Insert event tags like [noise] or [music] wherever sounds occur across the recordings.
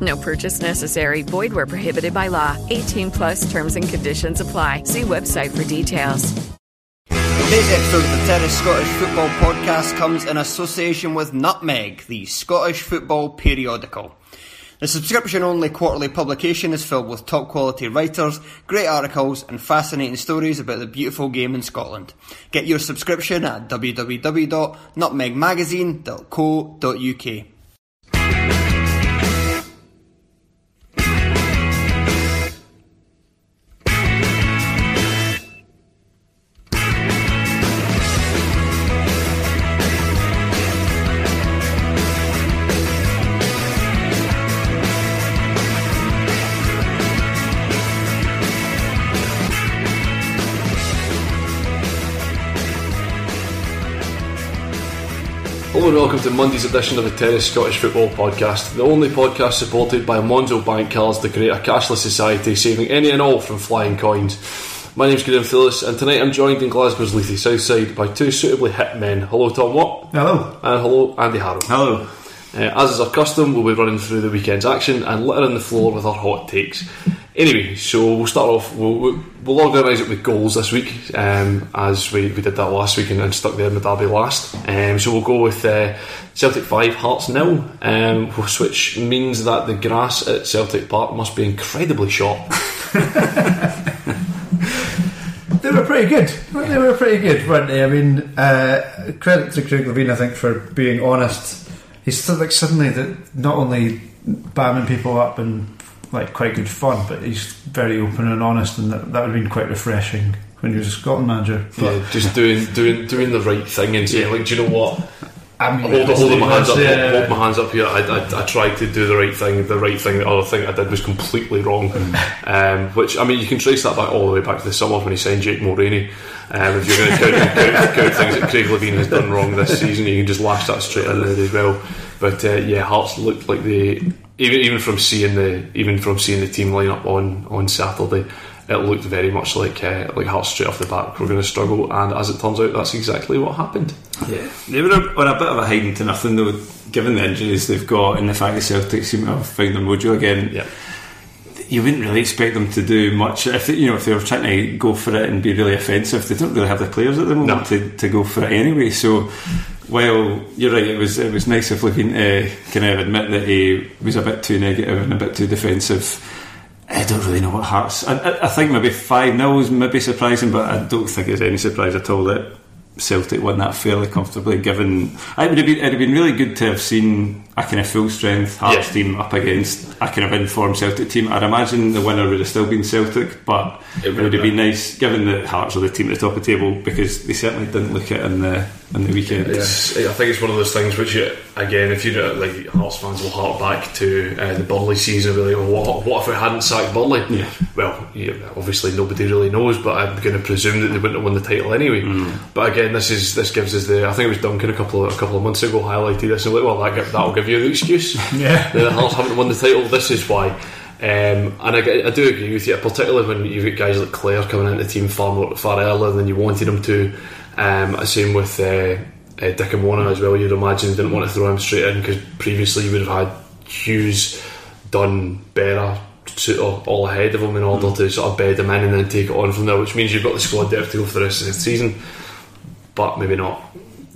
No purchase necessary. Void where prohibited by law. 18 plus terms and conditions apply. See website for details. Today's episode of the Terrace Scottish Football Podcast comes in association with Nutmeg, the Scottish football periodical. The subscription only quarterly publication is filled with top quality writers, great articles, and fascinating stories about the beautiful game in Scotland. Get your subscription at www.nutmegmagazine.co.uk. welcome to Monday's edition of the Terrace Scottish Football Podcast, the only podcast supported by Monzo Bank Cards to create a cashless society, saving any and all from flying coins. My name's Graham Phillips, and tonight I'm joined in Glasgow's Leafy Southside by two suitably hit men. Hello, Tom Watt. Hello. And hello, Andy Harrow. Hello. Uh, as is our custom, we'll be running through the weekend's action and littering the floor with our hot takes. [laughs] Anyway, so we'll start off, we'll, we'll, organise it with goals this week, um, as we, we did that last week and, and stuck there in the derby last. Um, so we'll go with uh, Celtic 5, Hearts nil, um, which means that the grass at Celtic Park must be incredibly short. [laughs] They were pretty good. They were pretty good, weren't they? I mean, uh, credit to Craig Levein, I think, for being honest. He's still like suddenly that not only bamming people up and like quite good fun, but he's very open and honest, and that, that would have been quite refreshing when he was a Scotland manager. But Yeah, just doing doing doing the right thing and saying, like, do you know what? I mean, hold, hold my hands up, yeah. hold my hands up here. I, I, I tried to do the right thing. The right thing, the other thing I did was completely wrong. Mm. Um, which I mean, you can trace that back all the way back to the summer when he signed Jake Mulraney. Um, if you're going to count, count, count things that Craig Levein has done wrong this season, you can just lash that straight in there as well. But uh, yeah, Hearts looked like they even even from seeing the even from seeing the team line up on on Saturday. It looked very much like uh, like Hearts straight off the bat were going to struggle, and as it turns out, that's exactly what happened. Yeah, they were on a bit of a hiding to nothing though, given the injuries they've got and the fact that Celtic seem to have found their mojo again. Yeah. You wouldn't really expect them to do much if they, you know if they were trying to go for it and be really offensive. They don't really have the players at the moment No. to, to go for it anyway. So, while you're right, it was it was nice of Levein to kind of admit that he was a bit too negative and a bit too defensive. I don't really know what Hearts. I, I, think maybe five 0 is maybe surprising, but I don't think it's any surprise at all that Celtic won that fairly comfortably. Given it would have been, it'd have been really good to have seen a kind of full strength Hearts Yeah. team up against a kind of informed Celtic team. I'd imagine the winner would have still been Celtic, but It would have been nice given that Hearts are the team at the top of the table because they certainly didn't look it in the in the weekend. It's, I think it's one of those things which, you, again, if you do it, like Hearts fans will hark back to uh, the Burley season. Really, well, what, what if we hadn't sacked Burley? Yeah. Well, yeah, obviously nobody really knows, but I'm going to presume that they wouldn't have won the title anyway. But again, this is this gives us the. I think it was Duncan a couple of, a couple of months ago highlighted this and like, well, that, that'll give you the excuse. [laughs] Yeah. the Hearts haven't won the title. This is why. Um, and I, I, do agree with you, particularly when you've got guys like Clare coming into the team far more, far earlier than you wanted them to. Um, same with uh, uh, Dick as well. You'd imagine didn't want to throw him straight in because previously you would have had Hughes, Dunn, Berra, all ahead of him in order mm. to sort of bed him in and then take it on from there, which means you've got the squad depth to go for the rest of the season. But maybe not.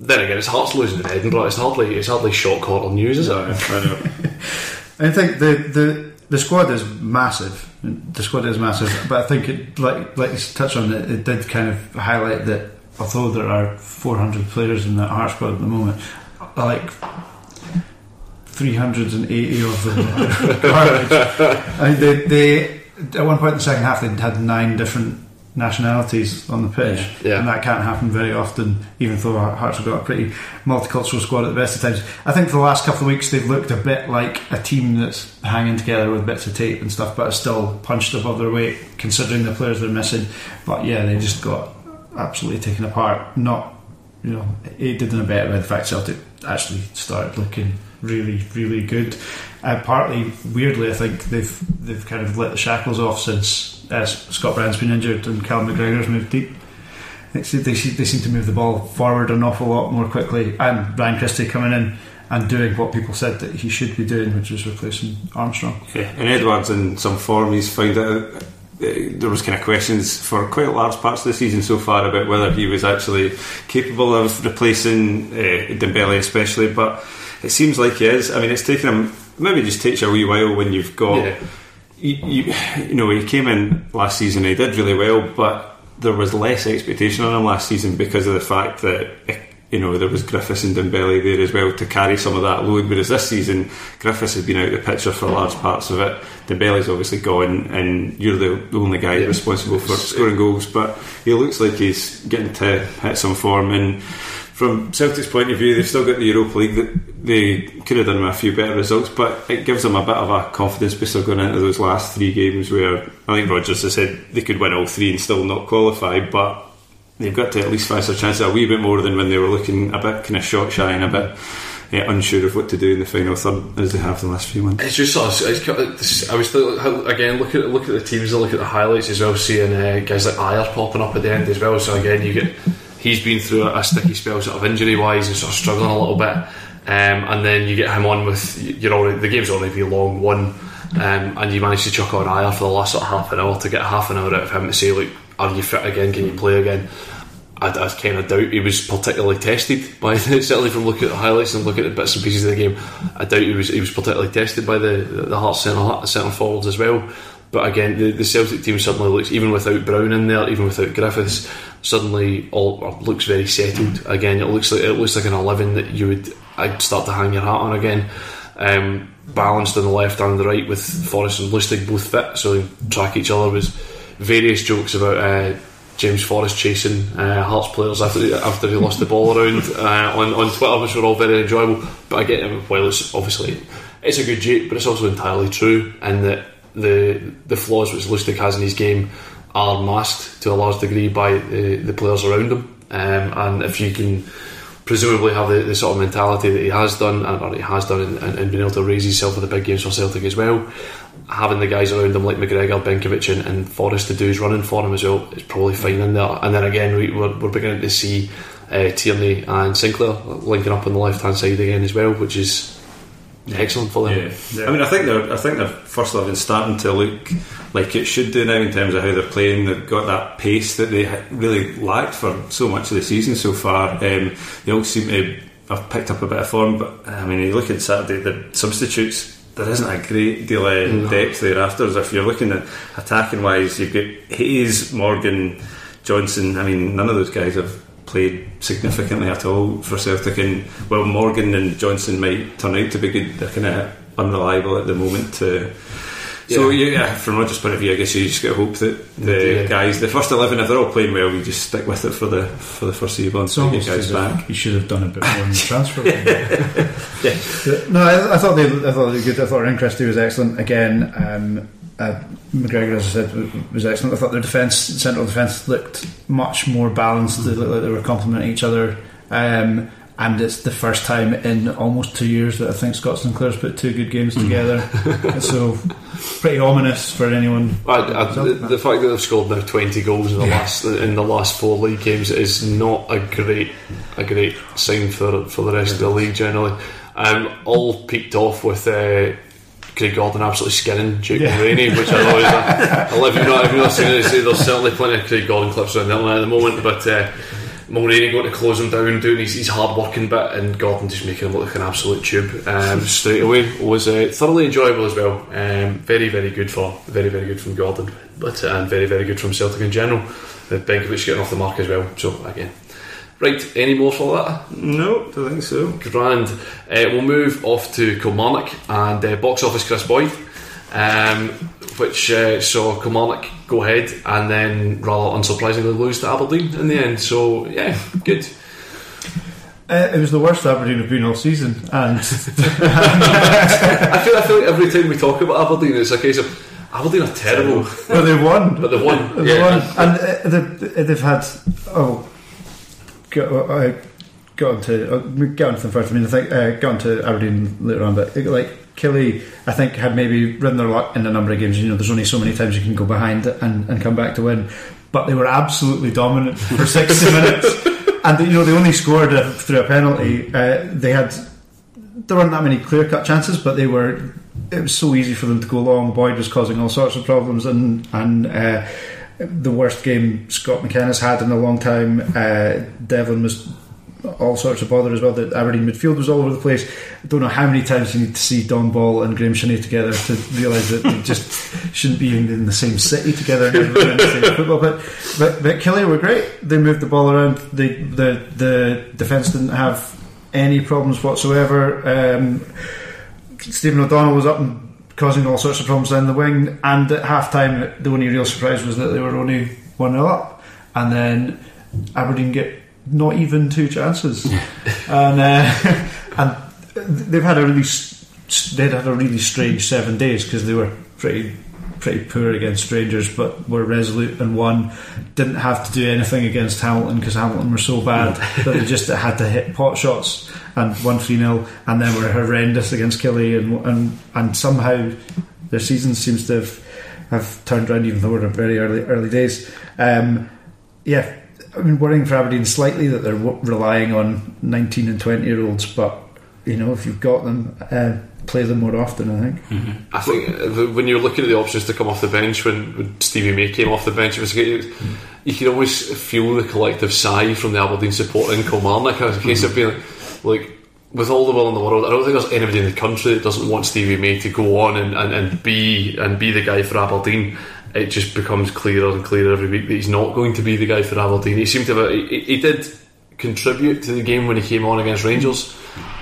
Then again, it's Hearts losing in Edinburgh. It's hardly it's hardly shock horror news, is it? I think the the the squad is massive. The squad is massive, but I think it like like you touched on it, it did kind of highlight that although there are 400 players in that Heart squad at the moment, like 380 of them are garbage. [laughs] I mean, they, they, at one point in the second half, they had nine different nationalities on the pitch, yeah. and that can't happen very often. Even though Hearts have got a pretty multicultural squad at the best of times, I think for the last couple of weeks they've looked a bit like a team that's hanging together with bits of tape and stuff, but are still punched above their weight considering the players they're missing. But yeah, they just got absolutely taken apart. Not, you know, it didn't abet by the fact Celtic actually started looking really, really good. Uh, partly, weirdly, I think they've they've kind of let the shackles off since uh, Scott Brown's been injured and Cal McGregor's moved deep. They, they, seem to move the ball forward an awful lot more quickly. And Ryan Christie coming in and doing what people said that he should be doing, which was replacing Armstrong. Yeah, and Edouard in some form. He's found out there was kind of questions for quite large parts of the season so far about whether he was actually capable of replacing uh, Dembele, especially. But it seems like he is. I mean, it's taken him maybe just takes a wee while when you've got. Yeah. You, you, you know, he came in last season. He did really well, but there was less expectation on him last season because of the fact that you know, there was Griffiths and Dembele there as well to carry some of that load. Whereas this season, Griffiths has been out of the picture for large parts of it. Dembele's obviously gone, and you're the only guy yeah. responsible for scoring goals. But he looks like he's getting to hit some form. And from Celtic's point of view, they've still got the Europa League. That They could have done with a few better results, but it gives them a bit of a confidence booster going into those last three games. Where I think Rodgers has said they could win all three and still not qualify, but they've got to at least fancy their chances a wee bit more than when they were looking a bit kind of shot shy and a bit yeah, unsure of what to do in the final third as they have the last few months. It's just it's, I was again look at look at the teams, and look at the highlights as well, seeing uh, guys like Ajer popping up at the end as well. So again, you get he's been through a, a sticky spell, sort of injury wise, and sort of struggling a little bit. Um, and then you get him on with you're already the game's already long one, um, and you manage to chuck on Ajer for the last sort of half an hour to get half an hour out of him to say, look, are you fit again? Can you play again? I, I kind of doubt he was particularly tested by [laughs] certainly from looking at the highlights and looking at the bits and pieces of the game. I doubt he was he was particularly tested by the the Hearts centre centre forwards as well. But again, the, the Celtic team suddenly looks even without Brown in there, even without Griffiths, suddenly all looks very settled. Again, it looks like it looks like an eleven that you would I'd start to hang your hat on again. Um, balanced on the left and the right with Forrest and Lustig both fit, so track each other was various jokes about. Uh, James Forrest chasing uh, Hearts players after after he lost the ball around [laughs] uh, on on Twitter, which were all very enjoyable. But I get him. While it's obviously it's a good joke, but it's also entirely true, and that the the flaws which Lustig has in his game are masked to a large degree by the, the players around him. Um, and if you can presumably have the, the, sort of mentality that he has done, or he has done, and, and been able to raise himself for the big games for Celtic as well, having the guys around him like McGregor, Benkovic, and, and Forrest to do his running for him as well is probably fine in there. And then again, we, are we're beginning to see uh, Tierney and Sinclair linking up on the left hand side again as well, which is excellent for them. Yeah. yeah. I mean, I think they're I think they're first of all starting to look like it should do now in terms of how they're playing. They've got that pace that they really lacked for so much of the season so far. Um, they all seem to have picked up a bit of form, but I mean, you look at Saturday, the substitutes there isn't a great deal of no. depth thereafter. If you're looking at attacking wise, you've got Hayes, Morgan, Johnson. I mean, none of those guys have played significantly at all for Celtic. And well, Morgan and Johnson might turn out to be good. They're kind of unreliable at the moment. To, so yeah. yeah, from Rodgers' point of view, I guess you just got to hope that the yeah. guys, the first eleven, if they're all playing well, you just stick with it for the for the foreseeable until you guys back. You should have done a bit more in the transfer. [laughs] yeah. No, I, I, thought they, I thought they were good. I thought Ryan was excellent again. Um, uh, McGregor, as I said, was excellent. I thought their defence, central defence, looked much more balanced. They looked like they were complementing each other. Um, and it's the first time in almost two years that I think Scott Sinclair's put two good games together. [laughs] so pretty ominous for anyone. I, I, the, the fact that they've scored now twenty goals in the Yeah. last in the last four league games is not a great a great sign for for the rest of the league generally. Um, all peaked off with. Uh, Craig Gordon absolutely skinning Duke Yeah. Mulraney, which I know is a, I love you not, if you've not seen it, there's certainly plenty of Craig Gordon clips around the internet at the moment, but uh, Mulraney going to close him down, doing his, his hard working bit, and Gordon just making him look like an absolute tube um, [laughs] straight away. Was uh, thoroughly enjoyable as well. Um, very, very good for, very, very good from Gordon, but uh, and very, very good from Celtic in general. Uh, Benkovic getting off the mark as well. So again, right, any more for that? No, don't think so. Grand. Uh, we'll move off to Kilmarnock and uh, box office Kris Boyd, um, which uh, saw Kilmarnock go ahead and then rather unsurprisingly lose to Aberdeen in the end. So yeah, good. Uh, it was the worst Aberdeen have been all season, and [laughs] [laughs] I feel I feel like every time we talk about Aberdeen, it's a case of Aberdeen are terrible, well, they won. but they won. They yeah. won. and uh, they've, they've had oh, go, I got onto uh, get onto them first. I mean, I think uh, got onto Aberdeen later on, but like Killie, I think had maybe ridden their luck in a number of games. You know, there's only so many times you can go behind and, and come back to win, but they were absolutely dominant for [laughs] sixty minutes, and you know they only scored uh, through a penalty. Uh, they had there weren't that many clear cut chances, but they were. It was so easy for them to go long. Boyd was causing all sorts of problems, and and uh, the worst game Scott McKenna's had in a long time. Uh, Devlin was all sorts of bother as well. The Aberdeen midfield was all over the place. I don't know how many times you need to see Dom Ball and Graeme Shinnie together to realise that they just [laughs] shouldn't be in the same city together and in the same [laughs] football. But but, but Killie were great. They moved the ball around. They, the the defence didn't have any problems whatsoever. Um, Stephen O'Donnell was up and causing all sorts of problems down the wing, and at half time, the only real surprise was that they were only 1 0 up. And then Aberdeen get not even two chances. [laughs] and uh, [laughs] and they've had a really they'd had a really strange seven days because they were pretty pretty poor against Rangers, but were resolute and won. Didn't have to do anything against Hamilton because Hamilton were so bad that they just had to hit pot shots and won 3 0, and then were horrendous against Killie, and, and, and somehow their season seems to have, have turned around, even though we're in very early, early days. Um, yeah, I mean, worrying for Aberdeen slightly that they're relying on 19 and 20 year olds, but you know, if you've got them, uh, play them more often, I think. I think uh, when you're looking at the options to come off the bench, when, when Stevie May came off the bench, it was, it was, you could always feel the collective sigh from the Aberdeen support in Kilmarnock. It was a case of being like, like, with all the will in the world, I don't think there's anybody in the country that doesn't want Stevie May to go on and, and, and be and be the guy for Aberdeen. It just becomes clearer and clearer every week that he's not going to be the guy for Aberdeen. He seemed to have, a, he, he did contribute to the game when he came on against Rangers,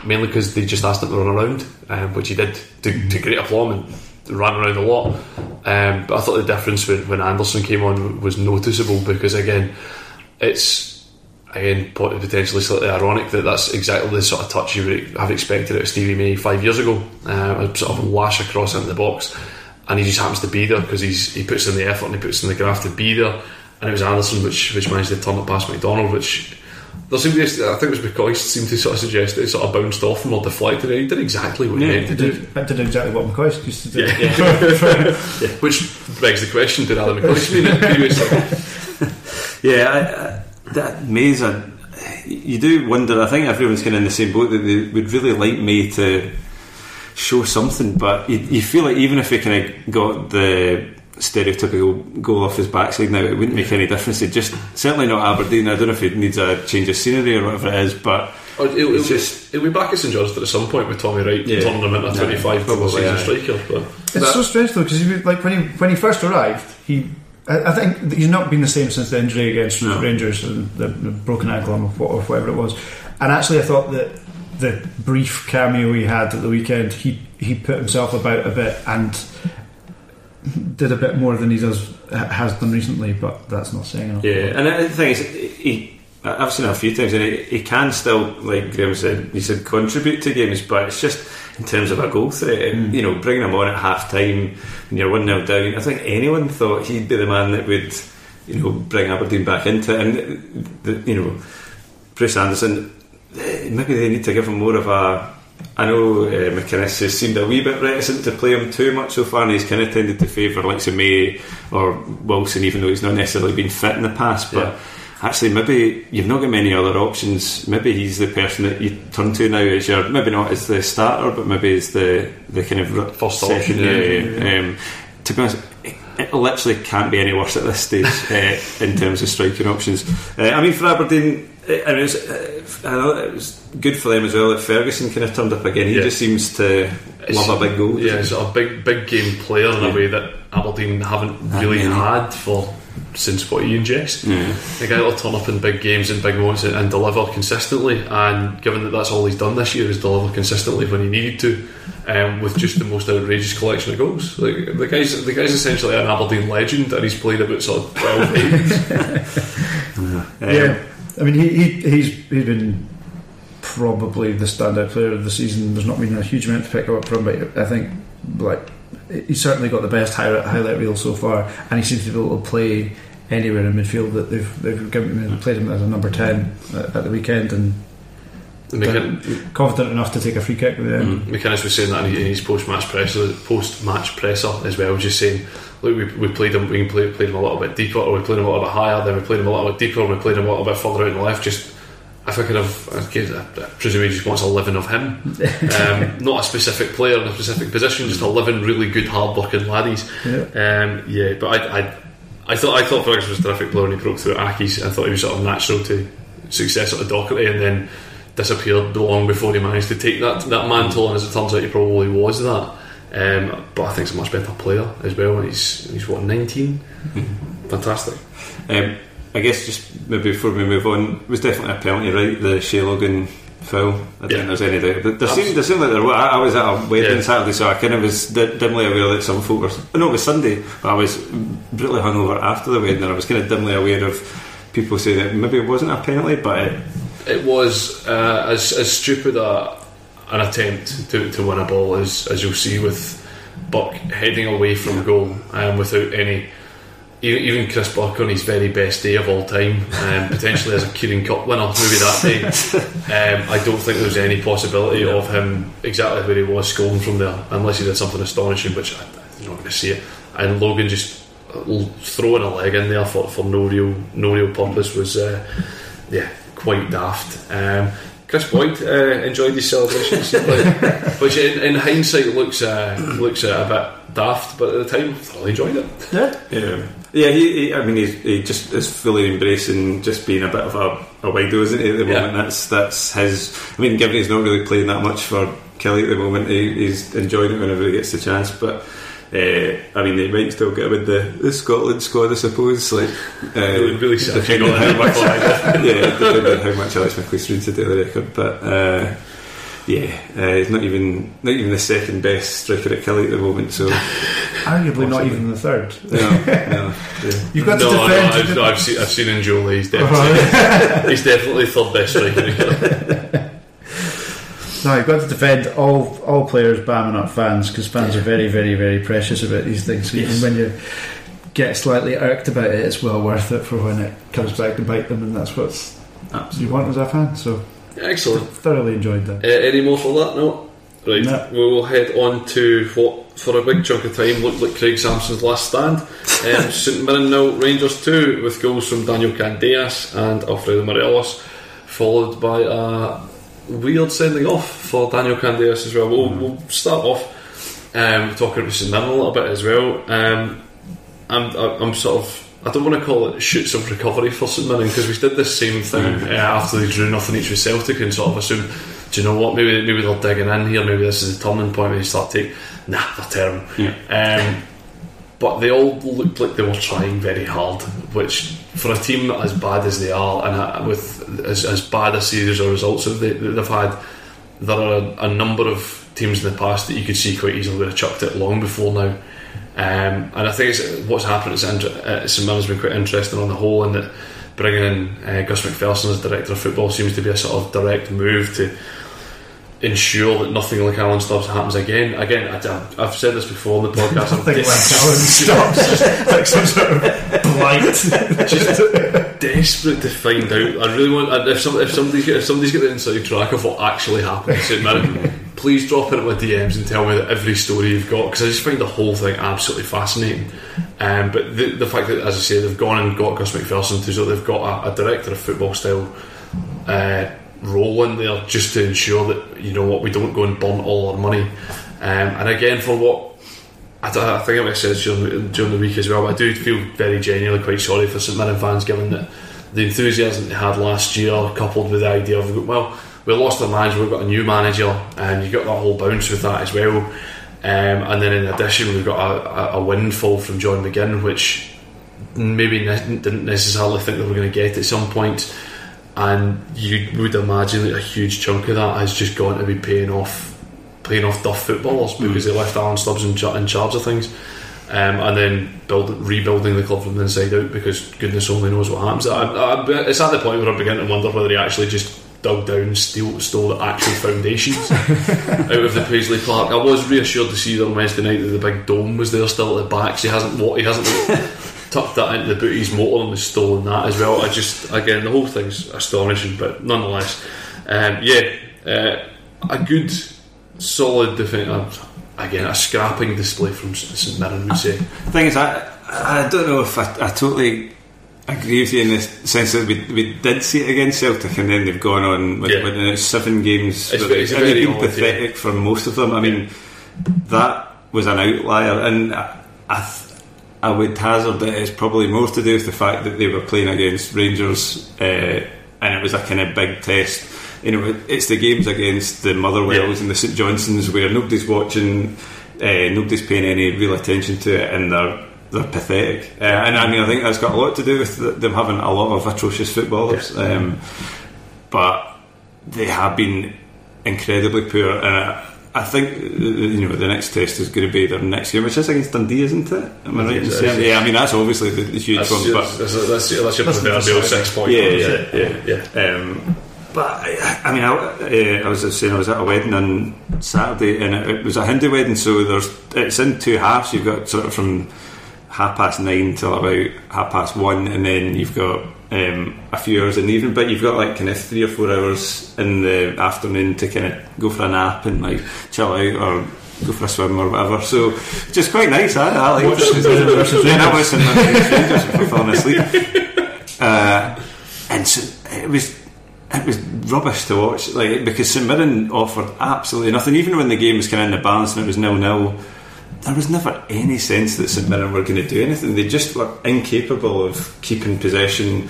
mainly because they just asked him to run around, um, which he did to, to great aplomb and ran around a lot. Um, but I thought the difference when, when Anderson came on was noticeable because again, it's again potentially slightly ironic that that's exactly the sort of touch you would have expected out of Stevie May five years ago. Um, a sort of lash across into the box, and he just happens to be there because he's he puts in the effort and he puts in the graft to be there. And it was Anderson which which managed to turn it past McDonald, which there seemed to be, I think it was because seemed to sort of suggest that it sort of bounced off him or deflected it. He did exactly what he meant to It do. did, it did exactly what McCoy used to do. [laughs] [laughs] Yeah, which begs the question: Did Alan McCoy mean it previously? [laughs] Yeah, I, I, that May's a. You do wonder. I think everyone's kind of in the same boat that they would really like May to show something, but you, you feel like even if he kind of got the stereotypical goal off his backside now, it wouldn't make any difference. It just certainly not Aberdeen. I don't know if it needs a change of scenery or whatever it is, but oh, Or it'll, it'll, It's just- it'll be back at St George's at some point with Tommy Wright Yeah. turning him into a Yeah, 25 goal probably, season aye. striker. But It's that- so strange though because like when he when he first arrived, he I, I think he's not been the same since the injury against No. Rangers and the, the broken ankle or whatever it was. And actually, I thought that the brief cameo he had at the weekend, he he put himself about a bit and did a bit more than he does has done recently. But that's not saying enough. Yeah, and the thing is, he, I've seen it a few times, and he, he can still, like Graham said, he said contribute to games, but it's just in terms of a goal threat. Mm. You know, bringing him on at half time when you're one 0 down. I think anyone thought he'd be the man that would, you know, bring Aberdeen back into it. And the, you know, Bruce Anderson. Maybe they need to give him more of a. I know uh, McInnes has seemed a wee bit reticent to play him too much so far, and he's kind of tended to favour like say May or Wilson, even though he's not necessarily been fit in the past. But actually, maybe you've not got many other options. Maybe he's the person that you turn to now as your maybe not as the starter, but maybe as the the kind of First option, Yeah, yeah. yeah. Um, to be honest. It it literally can't be any worse at this stage uh, [laughs] in terms of striking options. Uh, I mean, for Aberdeen, I mean, it was, uh, I know it was good for them as well that Ferguson kind of turned up again. He Yeah. just seems to love a big goal. Yeah, he's a big, big game player in a way that Aberdeen haven't really many. had for since what Ian Jess. Yeah. The guy will turn up in big games and big moments and, and deliver consistently. And given that that's all he's done this year is deliver consistently when he needed to, um, with just the most outrageous collection of goals. Like the guy's, the guy's essentially an Aberdeen legend, and he's played about sort of twelve [laughs] games. yeah, I mean, he, he he's he's been probably the standout player of the season. There's not been a huge amount to pick up from, but I think like he's certainly got the best highlight, highlight reel so far, and he seems to be able to play anywhere in midfield that they've they've given him, played him as a number ten at, at the weekend and. Confident enough to take a free kick the end. McInnes was saying that in his post match presser, post match presser as well, just saying, look, we, we played him, we played, played him a little bit deeper, or we played him a little bit higher, then we played him a little bit deeper, and we played him a little bit further out in the left. Just if I could have, I, guess, I, I presume he just wants a living of him, [laughs] um, not a specific player in a specific position, just a living, really good, hard working laddies. Yeah. Um, yeah, but I, I, I thought I thought Ferguson was a terrific player when he broke through at Accies. I thought he was sort of natural to success at the Doherty, and then disappeared long before he managed to take that that mantle. And as it turns out, he probably was that. Um, but I think he's a much better player as well. And he's he's what 19 [laughs] Fantastic. Um, I guess just maybe before we move on, it was definitely a penalty, right? The Shay Logan foul. I don't Yeah. think there's any doubt. But there seemed, there seemed like there were. I I was at a wedding Yeah. Saturday, so I kind of was di- dimly aware that some folk were. No, it was Sunday, but I was brutally hungover after the wedding, and I was kind of dimly aware of people saying that maybe it wasn't a penalty, but it, It was uh, as as stupid a, an attempt to, to win a ball as as you'll see with Burke heading away from goal um, without any. Even, even Chris Burke on his very best day of all time, um, [laughs] potentially as a Kieran Cup winner, maybe that day. Um, I don't think there's any possibility of him exactly where he was scoring from there, unless he did something astonishing, which I, I'm not going to see it. And Logan just throwing a leg in there for, for no real no real purpose was, uh, yeah, quite daft. Um, Kris Boyd uh, enjoyed his celebrations, like, [laughs] which in, in hindsight looks uh, looks uh, a bit daft, but at the time, thoroughly enjoyed it. Yeah, Yeah, yeah. He, he I mean, he, he just is fully embracing just being a bit of a, a wido, isn't he? At the Yeah. moment, that's that's his. I mean, given he's not really playing that much for Killie at the moment, he, he's enjoying it whenever he gets the chance. But uh, I mean, they might still get with the, the Scotland squad, I suppose. Like, [laughs] uh, Really, really sad. depending on how much, Yeah. yeah, depending on how much Alex McLeish to do the record, but. Uh, yeah, uh, he's not even not even the second best striker at Killie at the moment. So arguably not even the third. no, no, yeah. You've got no, to no. I've, no, I've seen I've seen in Jolie. He's [laughs] definitely he's definitely third best striker. [laughs] No, you've got to defend all all players bamming up fans because fans are very, very, very precious about these things. So even when you get slightly irked about it, it's well worth it for when it comes back to bite them, and that's what you want as a fan. So Excellent. thoroughly enjoyed that. Uh, any more for that? No. Right. No. We will head on to what, for a big chunk of time, looked like Craig Samson's last stand. Um, [laughs] St Mirren nil, Rangers two, with goals from Daniel Candeias and Alfredo Morelos, followed by a weird sending off for Daniel Candeias as well. We'll, we'll start off um, talking about St Mirren a little bit as well. Um, I'm, I'm sort of. I don't want to call it shoots of recovery for St Mirren because we did the same thing uh, after they drew nothing each with Celtic and sort of assumed, do you know what? Maybe maybe they're digging in here. Maybe this is a turning point where they start taking. Nah, they're terrible. Um, but they all looked like they were trying very hard, which for a team as bad as they are and uh, with as, as bad a series of results as they, they've had, there are a, number of teams in the past that you could see quite easily would have chucked it long before now. Um, and I think what's happened at uh, St Mirren's been quite interesting on the whole, in that bringing in uh, Gus MacPherson as director of football seems to be a sort of direct move to ensure that nothing like Alan Stubbs happens again. Again, I, have said this before on the [laughs] podcast. I'm I think like Alan Stubbs, [laughs] like some sort of blight. just desperate to find out. I really want. If, some, if somebody's got, if somebody's got the inside track of what actually happened St please drop it in my DMs and tell me that every story you've got because I just find the whole thing absolutely fascinating. Um, but the, the fact that, as I say, they've gone and got Gus MacPherson to so they've got a, a director of football style. Uh, role in there just to ensure that you know what we don't go and burn all our money. Um, and again for what I, I think I said during, during the week as well I do feel very genuinely quite sorry for St Mirren fans given that the enthusiasm they had last year coupled with the idea of well we lost our manager we've got a new manager and you got that whole bounce with that as well. Um, and then in addition we've got a, a, a windfall from John McGinn which maybe ne- didn't necessarily think they were going to get at some point and you would imagine that a huge chunk of that has just gone to be paying off paying off duff footballers because they left Alan Stubbs in, in charge of things. Um, and then build, rebuilding the club from the inside out because goodness only knows what happens. I, I, it's at the point where I'm beginning to wonder whether he actually just dug down steal, stole the actual foundations [laughs] out of the Paisley Park. I was reassured to see that on Wednesday night that the big dome was there still at the back. So he hasn't he hasn't [laughs] tucked that into the booty's motor and was stolen that as well. I just again the whole thing's astonishing, but nonetheless, um, yeah, uh, a good, solid defence. Again, a scrapping display from St Mirren, say. thing is, I, I don't know if I, I totally agree with you in the sense that we, we did see it against Celtic and then they've gone on with, Yeah. with seven games It's where ve- they- it's and they've been odd, pathetic for most of them. I mean, that was an outlier and I, I, I would hazard that it's probably more to do with the fact that they were playing against Rangers uh, and it was a kind of big test. You know, it's the games against the Motherwells Yeah. and the St Johnstones where nobody's watching, uh, nobody's paying any real attention to it, and they're they're pathetic. Uh, and I mean, I think that's got a lot to do with them having a lot of atrocious footballers. Um, but they have been incredibly poor, and I, I think uh, you know the next test is going to be their next game, which is against Dundee, isn't it? Am I right in Yes, saying? Yeah, I mean that's obviously the, the huge That's, one, your, but that's, that's, that's your proverbial six point. Yeah, yeah, yeah, yeah. um, but I, I mean, I, uh, I was just saying I was at a wedding on Saturday, and it, it was a Hindu wedding, so there's it's in two halves. You've got sort of from half past nine till about half past one, and then you've got um, a few hours in the evening. But you've got like kind of three or four hours in the afternoon to kind of go for a nap and like chill out or. Go for a swim or whatever, so just quite nice. I, I like Watch it. Versus I Rangers. watched St Mirren versus Rangers if I'm falling asleep. [laughs] Uh, and so it was it was rubbish to watch like because St Mirren offered absolutely nothing even when the game was kind of in the balance and it was nil nil there was never any sense that St Mirren were going to do anything they just were incapable of keeping possession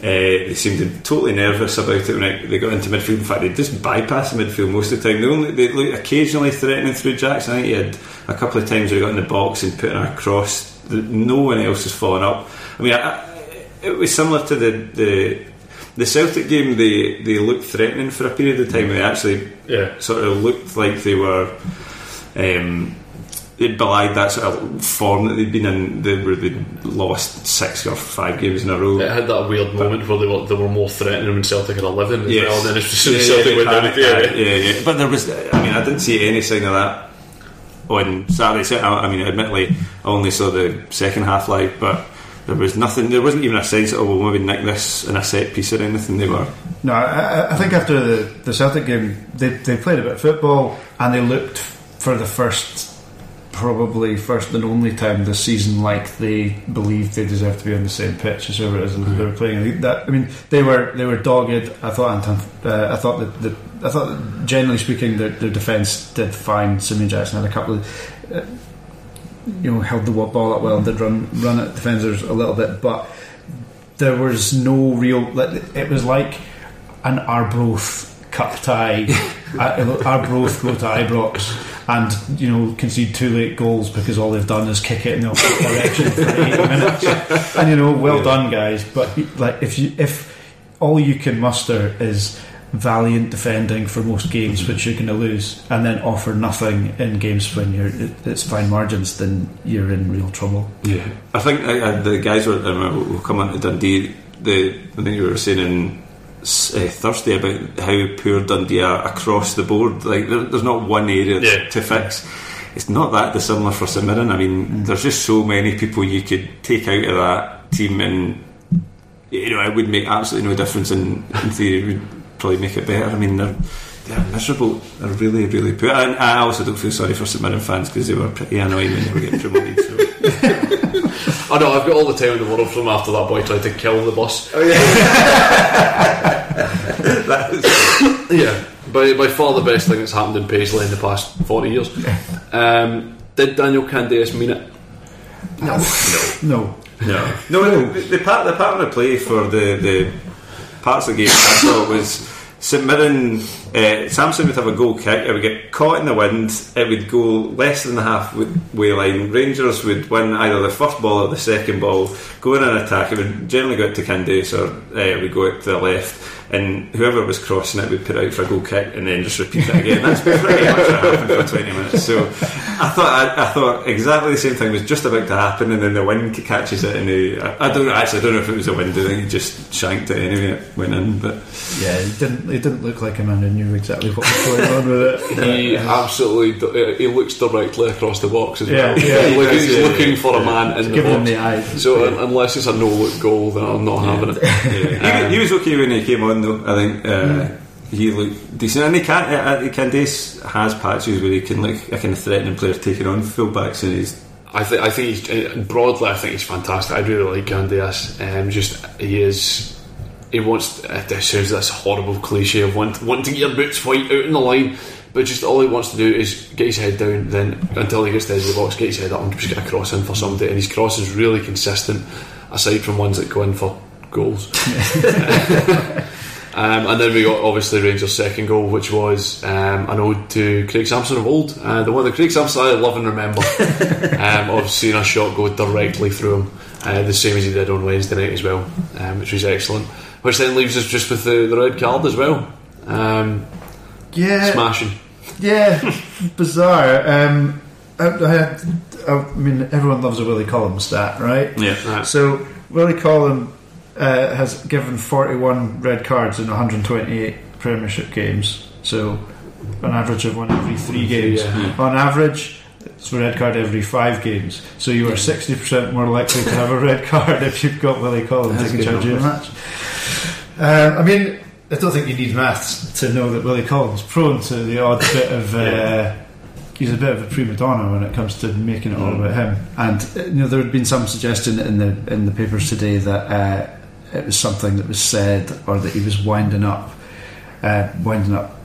uh, they seemed totally nervous about it when it, they got into midfield in fact they just bypassed the midfield most of the time they only they looked occasionally threatening through Jackson I think he had a couple of times where he got in the box and put in a cross no one else has following up I mean I, it was similar to the, the the Celtic game. They they looked threatening for a period of time. They actually Yeah. sort of looked like they were. Um, they belied that sort of form that they'd been in, they, where they lost six or five games in a row. It had that weird moment where they were they were more threatening when Celtic had eleven as Yes. well. And then as soon Yeah, as yeah, Celtic went down panicked, again, yeah, yeah, yeah. But there was, I mean, I didn't see any sign of that on Saturday. So, I I mean, admittedly, I only saw the second half live, but there was nothing. There wasn't even a sense of oh, we'll maybe nick this in a set piece or anything. They were No, I, I- I think after the, the Celtic game, they, they played a bit of football and they looked for the first, probably first and only time this season like they believed they deserved to be on the same pitch as whoever it is they were playing. That I mean, they were they were dogged. I thought Anton, uh, I thought that, that I thought that generally speaking their, their defence did fine. Simeon Jackson had a couple of. Uh, you know, held the ball up well and did run run at defenders a little bit, but there was no real. like, It was like an Arbroath cup tie. [laughs] Arbroath go to Ibrox and you know concede two late goals because all they've done is kick it in the opposite direction for eight [laughs] minutes. And you know, well done, guys. But like, if you if all you can muster is valiant defending for most games, which you're going to lose, and then offer nothing in games when you're it, it's fine margins, then you're in real trouble. Yeah, I think uh, uh, the guys were. Um, we'll come on to Dundee. The I think you were saying in uh, thirsty about how poor Dundee are across the board. Like there, there's not one area Yeah. to fix. It's not that dissimilar for St Mirren. I mean, there's just so many people you could take out of that team, and you know it would make absolutely no difference. In, in theory, it would probably make it better. I mean, they're they're miserable. They're really, really poor. And I also don't feel sorry for St Mirren fans because they were pretty annoying when they were getting promoted. So. [laughs] I know I've got all the time in the world from after that boy tried to kill the bus. Oh yeah, [laughs] Yeah, by, by far the best thing that's happened in Paisley in the past 40 years. Um, did Daniel Candeias mean it? No. No, no. The, the part the part of the play for the the parts of the game I thought was St Mirren. Uh, Samson would have a goal kick. It would get caught in the wind. It would go less than the halfway line. Rangers would win either the first ball or the second ball. Go in an attack. It would generally go out to Candeias or uh, it would go out to the left. And whoever was crossing it would put out for a goal kick and then just repeat it again. That's pretty much what happened for 20 minutes. So I thought I, I thought exactly the same thing was just about to happen, and then the wind catches it, and he, I, I don't actually I don't know if it was a wind. I think he just shanked it anyway. It went in, but Yeah, it didn't. It didn't look like a man who knew exactly what was going on with it. [laughs] He absolutely uh, he looks directly across the box as Yeah, well. yeah, he [laughs] like he's yeah, looking for a man in the Give him box. the eyes. So un- unless it's a no look goal, then I'm not having it. yeah. [laughs] he, he was okay when he came on though. I think. Uh, He looked decent, and he can. Uh, Candeias has patches where he can like a kind of threatening player taking on fullbacks, and he's I think I think he's uh, broadly. I think he's fantastic. I really like Candeias. Um, just he is. He wants. Uh, this sounds this horrible cliche of want, wanting to get your boots white out in the line, but just all he wants to do is get his head down. Then until he gets to the edge of the box, get his head up and just get a cross in for somebody. And his cross is really consistent, aside from ones that go in for goals. [laughs] [laughs] Um, and then we got obviously Rangers' second goal, which was um, an ode to Craig Samson of old, uh, the one that Craig Samson I love and remember, [laughs] um, of seeing a shot go directly through him, uh, the same as he did on Wednesday night as well, um, which was excellent. Which then leaves us just with the, the red card as well, um, Yeah, smashing. yeah, [laughs] bizarre. Um, I, I, I mean, everyone loves a Willie Collum stat, right? yeah. Right. So Willie Collum uh, has given 41 red cards in 128 Premiership games. So an average of one every three games. Yeah. On average, it's a red card every five games. So you are 60% more likely to have a red card if you've got Willie Collum taking charge of your match. Um, I mean, I don't think you need maths to know that Willie Collum is prone to the odd bit of. Uh, He's a bit of a prima donna when it comes to making it all about him. And uh, you know, there had been some suggestion in the in the papers today that uh, it was something that was said, or that he was winding up, uh, winding up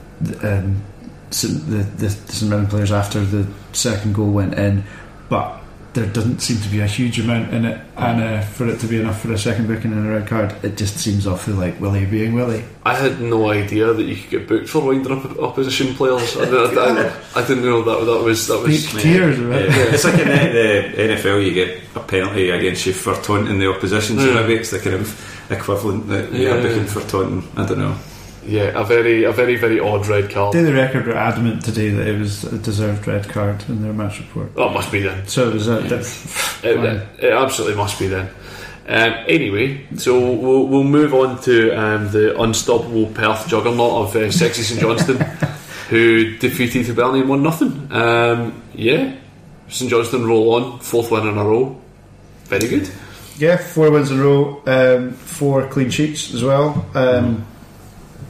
um, St- the the St Mirren players after the second goal went in, but there doesn't seem to be a huge amount in it, and uh, for it to be enough for a second booking and a red card, it just seems awfully like Willie being Willie. I had no idea that you could get booked for winding up opposition players. I, I, I, I didn't know that that was that was. Peak tears, right? Yeah. It's like in the, the NFL, you get a penalty against you for taunting the opposition, so Yeah. maybe it's the kind of equivalent that we Yeah. are booking for taunting. I don't know. Yeah, a very a very very odd red card. Daily Record were adamant today that it was a deserved red card in their match report. Oh, it must be then. So it was a, that- It, it, it absolutely must be then. Um, anyway, so we'll, we'll move on to um, the unstoppable Perth juggernaut of uh, Sexy St Johnstone, [laughs] who defeated Hibernian one nothing. Um, yeah, St Johnstone roll on, fourth win in a row. Very good. Yeah, four wins in a row, um, four clean sheets as well. Um,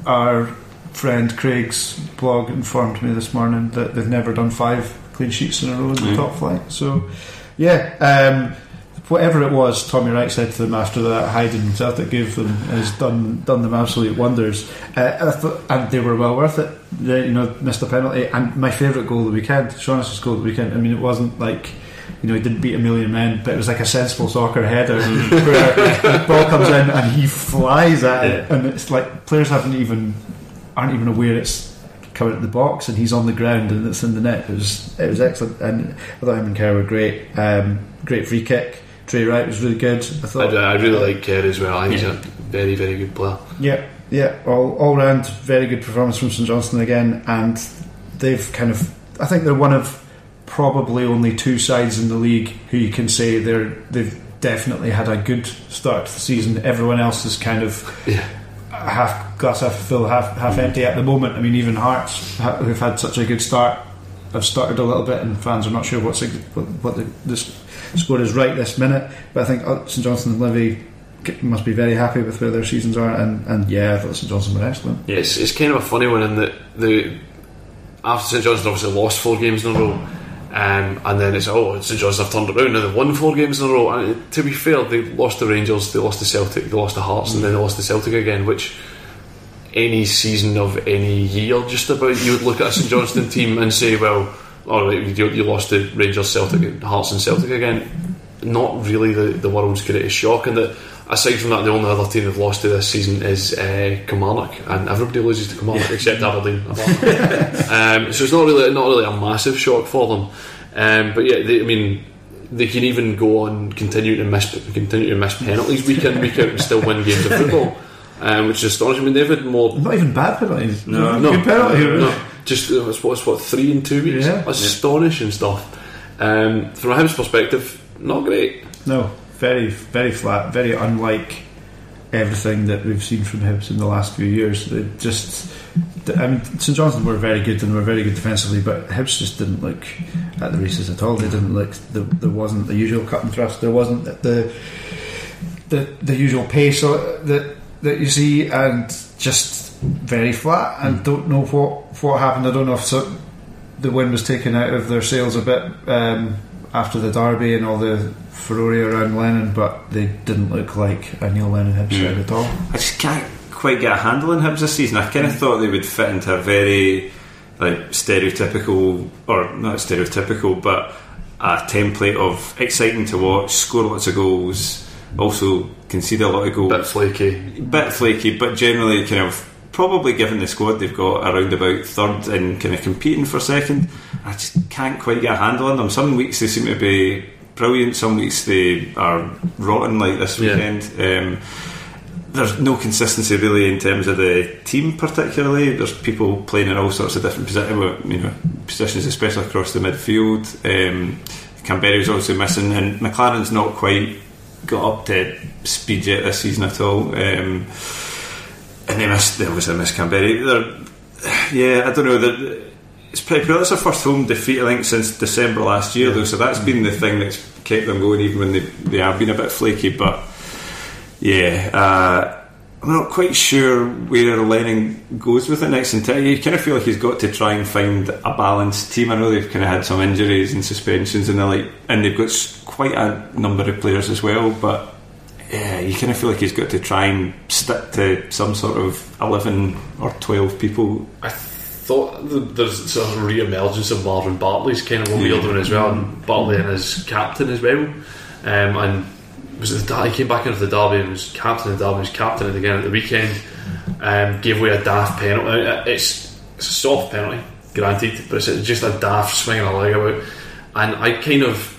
Our friend Craig's blog informed me this morning that they've never done five clean sheets in a row in the top flight. So, yeah, um, whatever it was, Tommy Wright said to them after that hiding Celtic gave them has done done them absolute wonders, uh, and they were well worth it. They, you know, missed a penalty, and my favourite goal of the weekend, Shaughnessy's goal of the weekend. I mean, it wasn't like. You know, he didn't beat a million men, but it was like a sensible soccer header where the ball comes in and he flies at it, and it's like players haven't even aren't even aware it's coming at the box, and he's on the ground and it's in the net. It was it was excellent, and I thought him and Kerr were great. Um, great free kick. Drey Wright was really good. I I, thought. I really like Kerr as well. I he's a very very good player. Yeah, yeah, all all round very good performance from St Johnstone again, and they've kind of I think they're one of probably only two sides in the league who you can say they're they've definitely had a good start to the season. Everyone else is kind of Yeah. half glass half full, half half empty at the moment. I mean, even Hearts, who've had such a good start, have started a little bit, and fans are not sure what's what, what the, the score is right this minute. But I think uh, St Johnstone and Livi must be very happy with where their seasons are, and, and yeah, I thought St Johnstone were excellent. Yeah, it's, it's kind of a funny one in that the after St Johnstone obviously lost four games in a row, um, and then it's oh St Johnstone have turned around now they've won four games in a row. And to be fair, they lost to Rangers, they lost to Celtic, they lost to Hearts, and then they lost to Celtic again, which. Any season of any year, just about you would look at a St Johnstone team and say, "Well, all right, you, you lost to Rangers, Celtic, Hearts, and Celtic again." Not really the, the world's greatest shock, and that aside from that, the only other team they've lost to this season is uh, Kilmarnock, and everybody loses to Kilmarnock except Aberdeen. [laughs] um, so it's not really not really a massive shock for them. Um, but yeah, they, I mean, they can even go on continue to miss continue to miss penalties week in week out and still win games of football, um, which is astonishing. I mean, they've had more. Not even bad penalties. No, good penalty. no, just uh, it's what, it's what three in two weeks. Yeah. Astonishing stuff. Um, from a Hibs perspective, not great. No, very, very flat, very unlike everything that we've seen from Hibs in the last few years. They just, I mean, St Johnstone were very good and were very good defensively, but Hibs just didn't look at the races at all. They didn't look. The, there wasn't the usual cut and thrust. There wasn't the the the usual pace that that you see, and just very flat. And don't know what what happened. I don't know if so, the wind was taken out of their sails a bit um, after the derby and all the furore around Lennon, but they didn't look like a Neil Lennon Hibs side mm. at all. I just can't quite get a handle on Hibs this season. I kind of mm. thought they would fit into a very like stereotypical, or not stereotypical, but a template of exciting to watch, score lots of goals, also concede a lot of goals, Bit flaky. bit flaky, but generally kind of probably given the squad they've got around about third and kind of competing for second. I just can't quite get a handle on them. Some weeks they seem to be brilliant, some weeks they are rotten like this Yeah. weekend. Um, there's no consistency really in terms of the team, particularly. There's people playing in all sorts of different positions, you know, positions, especially across the midfield. Um, Kamberi's also missing, and Maclaren's not quite got up to speed yet this season at all. Um, and they missed, they obviously missed Canberra. They're, [sighs] yeah, I don't know. It's pretty cool. That's their first home defeat, I think, since December last year, though. So that's been the thing that's kept them going, even when they, they have been a bit flaky. But yeah, uh, I'm not quite sure where Lennon goes with it next. And you kind of feel like he's got to try and find a balanced team. I know they've kind of had some injuries and suspensions, and they like, and they've got quite a number of players as well. But yeah, you kind of feel like he's got to try and stick to some sort of eleven or twelve people. I thought there's sort of re-emergence of Marvin Bartley's kind of a weird one as well, and Bartley and his captain as well. Um, and was it the He came back into the derby and was captain of the derby. Was captain again at the weekend. Um, gave away a daft penalty. It's, it's a soft penalty, granted, but it's just a daft swinging a leg about. And I kind of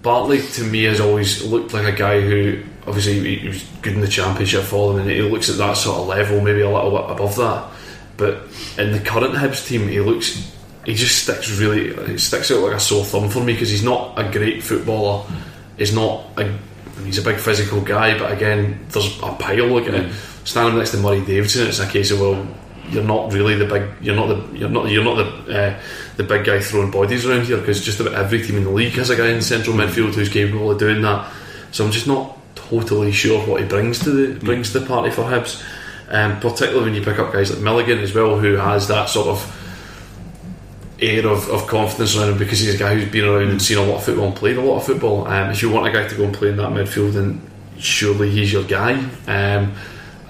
Bartley to me has always looked like a guy who obviously he, he was good in the championship for them, and he looks at that sort of level, maybe a little bit above that. But in the current Hibs team, he looks he just sticks really he sticks out like a sore thumb for me because he's not a great footballer. He's not a he's a big physical guy, but again, there's a pile. Look at standing next to Murray Davidson. It's a case of well, you're not really the big. You're not the. You're not. You're not the. Uh, the big guy throwing bodies around here because just about every team in the league has a guy in central midfield who's capable of doing that. So I'm just not totally sure what he brings to the brings to the party for Hibs. Um, particularly when you pick up guys like Milligan as well, who has that sort of air of, of confidence around him because he's a guy who's been around and seen a lot of football and played a lot of football. Um, if you want a guy to go and play in that midfield, then surely he's your guy. Um,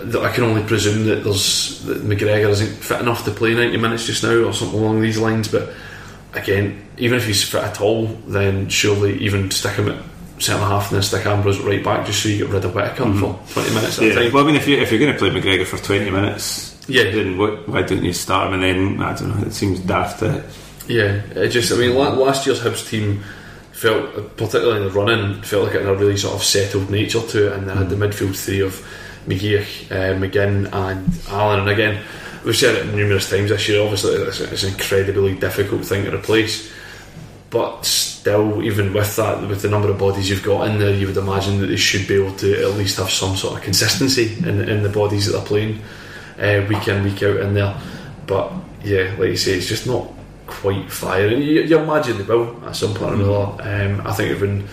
I can only presume that there's that McGregor isn't fit enough to play 90 minutes just now or something along these lines. But again, even if he's fit at all, then surely even stick him at centre half and then stick Ambrose right back just so you get rid of Whittaker for 20 minutes at a time. Well, I mean, if you if you're going to play McGregor for twenty minutes, Yeah. then what, why don't you start him and then I don't know? It seems daft to. Yeah, it just I mean la- last year's Hibs team felt particularly in the running felt like it had a really sort of settled nature to it, and they had the midfield three of McGeouch, uh, McGinn, and Allan. And again, we've said it numerous times this year. Obviously, it's, it's an incredibly difficult thing to replace, but still, even with that, with the number of bodies you've got in there, you would imagine that they should be able to at least have some sort of consistency in, in the bodies that they're playing uh, week in, week out in there. But yeah, like you say, it's just not quite firing. You, you imagine they will at some point or another. Um, I think when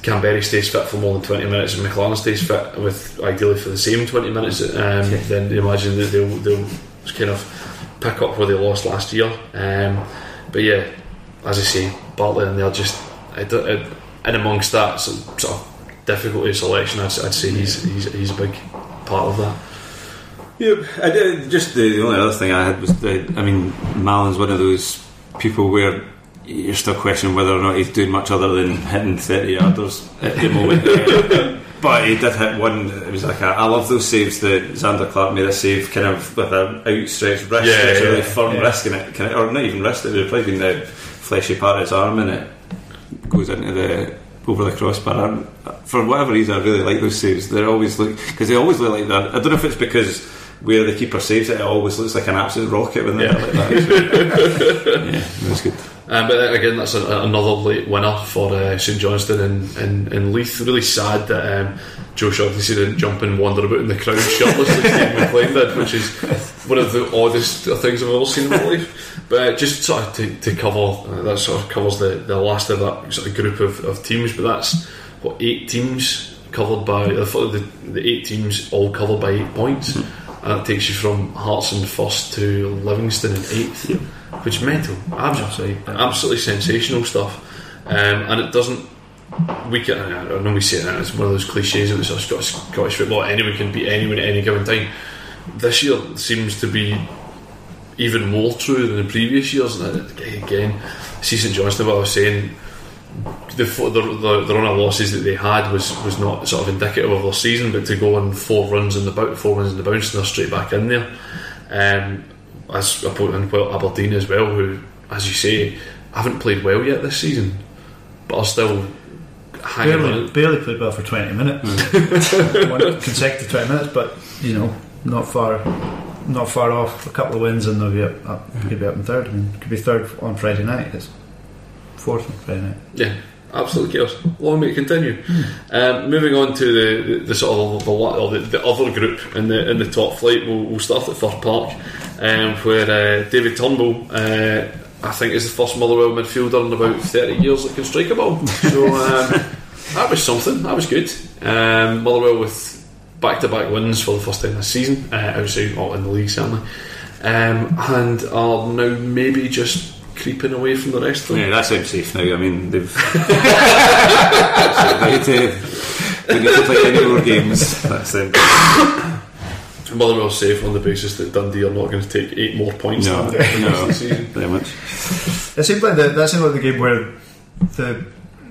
Kamberi stays fit for more than 20 minutes and Maclaren stays fit with ideally for the same 20 minutes, um, then you imagine that they'll, they'll kind of pick up where they lost last year. Um, but yeah, as I say, Bartley and they're just I don't- I- in amongst that some sort of difficulty of selection. I'd, I'd say he's, he's he's a big part of that. Yep. I did, just the, the only other thing I had was the. I mean, Mallan's one of those people where you're still questioning whether or not he's doing much other than hitting 30 yarders at the moment. [laughs] but he did hit one. It was like a, I love those saves that Zander Clark made a save kind of with an outstretched wrist, Yeah, a really firm yeah. wrist, and it kind of, or not even wrist. It would have probably been the fleshy part of his arm, and it goes into the over the crossbar. For whatever reason, I really like those saves. They always look because they always look like that. I don't know if it's because where the keeper saves it, it always looks like an absolute rocket when they're Yeah. like that. [laughs] yeah, it was good. Um, but again, that's a, another late winner for uh, St Johnstone and, and, and Leith. Really sad that um, Joe Shaughnessy didn't jump and wander about in the crowd [laughs] shirtless like Steve McLean did, which is one of the oddest things I've ever seen in my life. But uh, just sort of to, to cover, uh, that sort of covers the, the last of that sort of group of, of teams. But that's what eight teams covered by the, the, the eight teams all covered by eight points. And that takes you from Hearts in first to Livingston in eighth, which is mental, absolutely, absolutely sensational stuff. Um, and it doesn't. We can. I know we say that it's one of those cliches the sort of Scottish, football. Anyone can beat anyone at any given time. This year seems to be even more true than the previous years. And again, see St Johnstone. What I was saying, the, the, the run of losses that they had was, was not sort of indicative of their season, but to go on four runs in the bout, four runs in the bounce, and they're straight back in there. Um, as I put in well, Aberdeen as well, who, as you say, haven't played well yet this season, but are still hanging Barely, barely played well for 20 minutes. Hmm. [laughs] One consecutive 20 minutes, but, you know, not far not far off. A couple of wins and they'll be up, up, could be up in third. I mean, could be third on Friday night. It's fourth on Friday night. Yeah, absolutely chaos. Long may it continue. Um, moving on to the, the, the sort of the, the, the other group in the in the top flight, we'll, we'll start at Fir Park, um, where uh, David Turnbull, uh, I think, is the first Motherwell midfielder in about thirty years that can strike a ball. So um, [laughs] that was something. That was good. Um, Motherwell with back-to-back wins for the first time this season, uh, outside well, in the league certainly, um, and are now maybe just creeping away from the rest of them. Yeah, that sounds safe now. I mean, they've. [laughs] they need to. They need to play any more games. That's them. Motherwell safe on the basis that Dundee are not going to take eight more points No, than them no, this season. very much. It seemed like the, that seemed like the game where the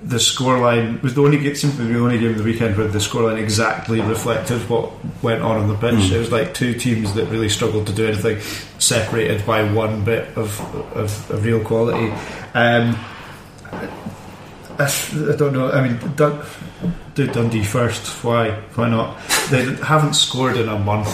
the scoreline was the only game, seemed to be the only game of the weekend where the scoreline exactly reflected what went on on the pitch. It was like two teams that really struggled to do anything, separated by one bit of of, of real quality. Um, I, I don't know. I mean, Dun- do Dundee first. Why? Why not? They haven't scored in a month,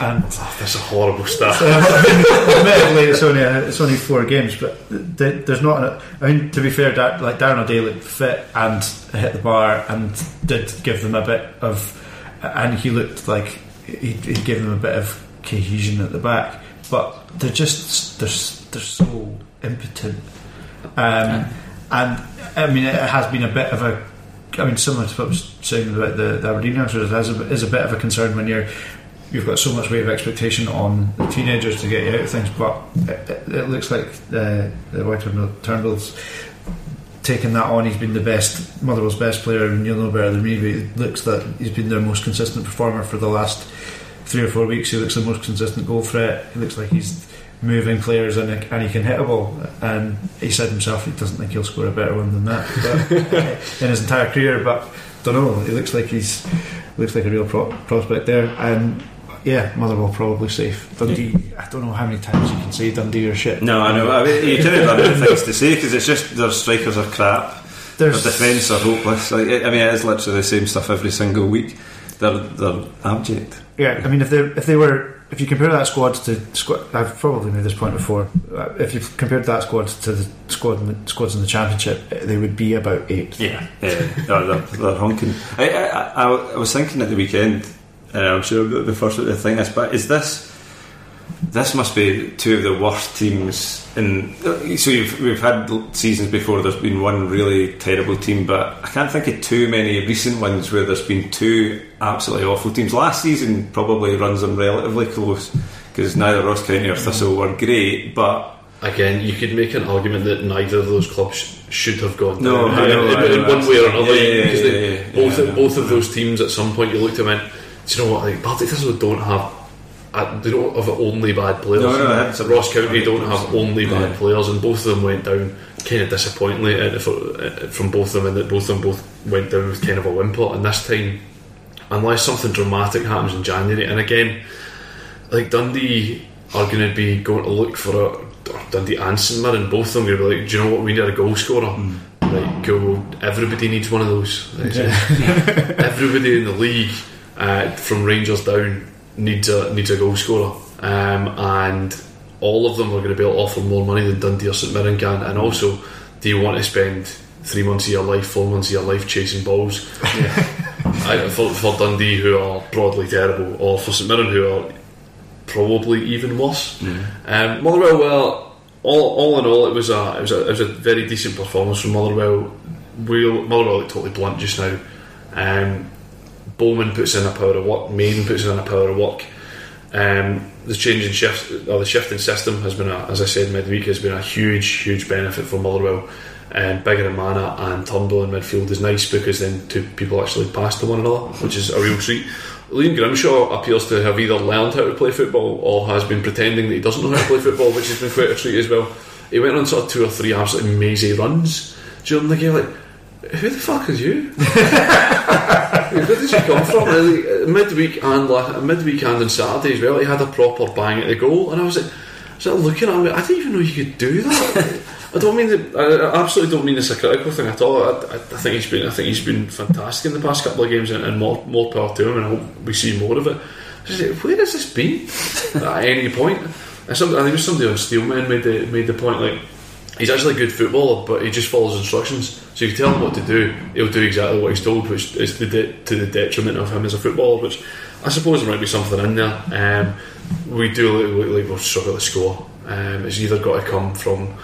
and That's a horrible start. Admittedly, [laughs] it's only it's only four games, but th- there's not. A, I mean, to be fair, Dar- like Darren O'Dea looked fit and hit the bar and did give them a bit of, and he looked like he, he gave them a bit of cohesion at the back. But they're just they're they're so impotent, um, and I mean it has been a bit of a. I mean, similar to what I was saying about the, the Aberdeen youngsters, it has a, is a bit of a concern when you're you've got so much weight of expectation on the teenagers to get you out of things, but it, it, it looks like uh, the White Turnbull- Turnbull's taken that on. He's been the best, Motherwell's best player, and you'll know better than me, but it looks that he's been their most consistent performer for the last three or four weeks. He looks the most consistent goal threat. He looks like he's moving players and, and he can hit a ball. And he said himself he doesn't think he'll score a better one than that but, [laughs] in his entire career. But don't know. He looks like he's looks like a real pro- prospect there. And yeah, Motherwell probably safe. Dundee. I don't know how many times you can say Dundee or shit. No, I know. I mean, you couldn't run out things to say because it's just their strikers are crap. Their defence are hopeless. Like, I mean, it is literally the same stuff every single week. They're they're abject. Yeah, I mean, if they if they were if you compare that squad to squad, I've probably made this point before. Uh, if you compared that squad to the squad in the, squads in the championship, they would be about eight. Yeah, yeah, they're, they're, they're honking. I, I, I, I was thinking at the weekend. Uh, I'm sure the, the first thing think this, but is this? This must be two of the worst teams in. So you've, we've had seasons before. There's been one really terrible team, but I can't think of too many recent ones where there's been two absolutely awful teams. Last season probably runs them relatively close because neither Ross County or Thistle were great, but Again, you could make an argument that neither of those clubs should have gone No, down know, in, I in one way or another. yeah, because yeah, yeah, both both of those teams at some point you looked at and went, do you know what? Like Partick Thistle don't have. Uh, They don't have only bad players. No, no, that's- So Ross County don't have only bad Yeah. players, and both of them went down kind of disappointingly uh, for- uh, from both of them, and that both of them both went down with kind of a whimper. And this time, unless something dramatic happens in January, and again, like Dundee are going to be going to look for a or Dundee Anson and St Mirren, both of them are going to be like, do you know what? We need a goal scorer. Hmm. Like, go. Everybody needs one of those. Like, [laughs] everybody in the league, uh, from Rangers down, needs a needs a goal scorer, um, and all of them are going to be able to offer more money than Dundee or St Mirren can. And also, do you want to spend three months of your life, four months of your life chasing balls? I, for, for Dundee, who are broadly terrible, or for St Mirren, who are probably even worse. Um, Motherwell, well, all, all in all, it was a it was a, it was a very decent performance from Motherwell. We'll, Motherwell look totally blunt just now. Um, Bowman puts in a power of work. Maiden puts in a power of work. Um, the change in shift or the shifting system has been, a, as I said midweek, has been a huge, huge benefit for Motherwell. Um, Bigirimana and Turnbull in midfield is nice because then two people actually pass to one another, which is a real treat. Liam Grimshaw appears to have either learned how to play football or has been pretending that he doesn't know how to play football, which has been quite a treat as well. He went on sort of two or three absolutely mazy runs during the game, like, who the fuck is you? [laughs] Where did you come from? Really, uh, midweek and la- midweek and on Saturday as well, he had a proper bang at the goal, and I was like, was like looking at him. I didn't even know you could do that. I don't mean that. I absolutely don't mean it's a critical thing at all. I, I, think he's been. I think he's been fantastic in the past couple of games, and, and more more power to him. And I hope we see more of it. Like, Where has this been at any point? I think it was somebody on Steelman made the made the point like he's actually a good footballer, but he just follows instructions. So you can tell him what to do, he'll do exactly what he's told, which is to, de- to the detriment of him as a footballer. Which I suppose there might be something in there. Um, we do look, like we'll struggle to score. Um, it's either got to come from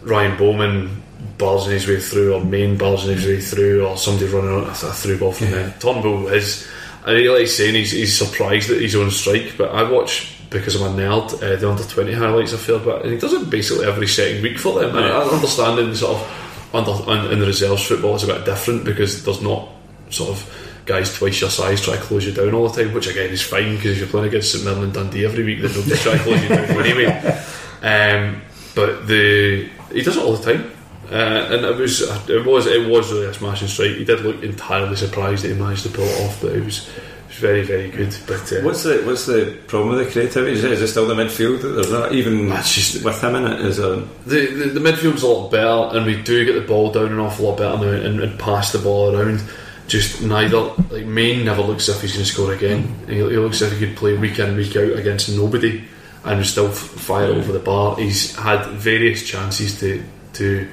Ryan Bowman buzzing his way through, or Main buzzing his way through, or somebody running on a, a through ball from there. Turnbull is. I really like saying he's, he's surprised that he's on strike, but I watch because I'm a nerd. Uh, the under twenty highlights a fair bit, and he does it basically every second week for them. And I understand in the sort of under in, in the reserves football it's a bit different because there's not sort of guys twice your size try to close you down all the time, which again is fine because if you're playing against St Mirren and Dundee every week, then they'll try to close you down anyway. [laughs] Um, but the he does it all the time. Uh, and it was it was it was really a smashing strike. He did look entirely surprised that he managed to pull it off, but it was very very good. But uh, What's the what's the problem with the creativity? Is it, is it still the midfield? There's not even just- with him in it. Is a the, the the midfield's a lot better, and we do get the ball down an awful lot better now and, and pass the ball around. Just neither like Main never looks as if he's going to score again. He, he looks as if he could play week in week out against nobody and still fire over the bar. He's had various chances to to.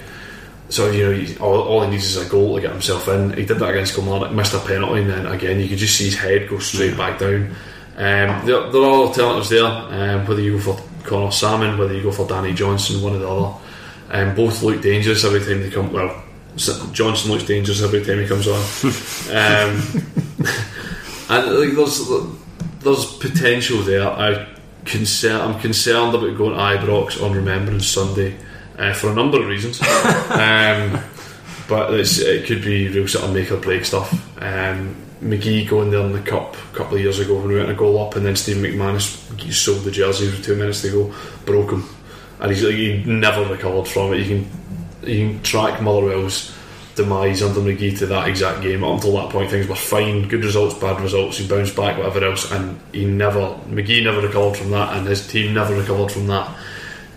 So you know, all, all he needs is a goal to get himself in. He did that against Kilmarnock, missed a penalty, and then again you could just see his head go straight back down. Um, there, there are alternatives there. Um, whether you go for Conor Sammon, whether you go for Danny Johnson, one or the other. Um, both look dangerous every time they come. Well, Johnson looks dangerous every time he comes on. [laughs] um, [laughs] and like, there's there's potential there. I concern, I'm concerned about going to Ibrox on Remembrance Sunday uh, for a number of reasons. [laughs] um, but it's, it could be real sort of make or break stuff. Um, McGhee going there in the cup a couple of years ago when we went a goal up, and then Steve McManus sold the jersey with two minutes to go, broke him, and he's like, he never recovered from it. You can you can track Motherwell's demise under McGhee to that exact game. Up until that point, things were fine, good results, bad results. He bounced back, whatever else, and he never McGhee never recovered from that, and his team never recovered from that.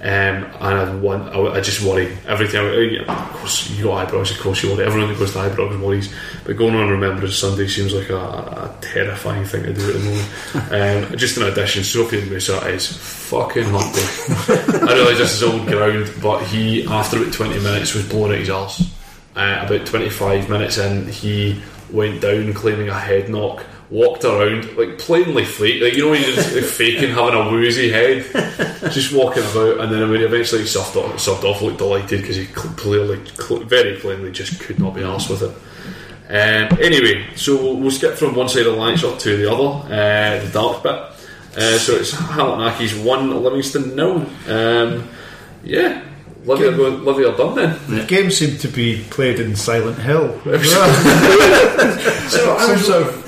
Um, and I want, I, just worry every time. uh, Of course, you got Ibrox. Of course, you worry. Everyone that goes to Ibrox worries. But going on Remembrance Sunday seems like a, a terrifying thing to do at the moment. um, [laughs] just in addition, Sofien Moussa is fucking hunty. I realise this is old ground, but he, after about 20 minutes, was blowing out his arse. Uh, about 25 minutes in, he went down claiming a head knock, walked around, like plainly fake, like you know when you're just like, faking having a woozy head, just walking about, and then when he eventually subbed off, subbed off looked delighted because he clearly, cl- very plainly, just could not be arsed with it. Um, anyway, so we'll, we'll skip from one side of the line shot to the other, uh, the dark bit. Uh, so it's Hamilton 1, Livingston nil. Um, yeah, Livi are, going, Livi are done then. The game seemed to be played in Silent Hill. [laughs] [laughs] So I Some was sort of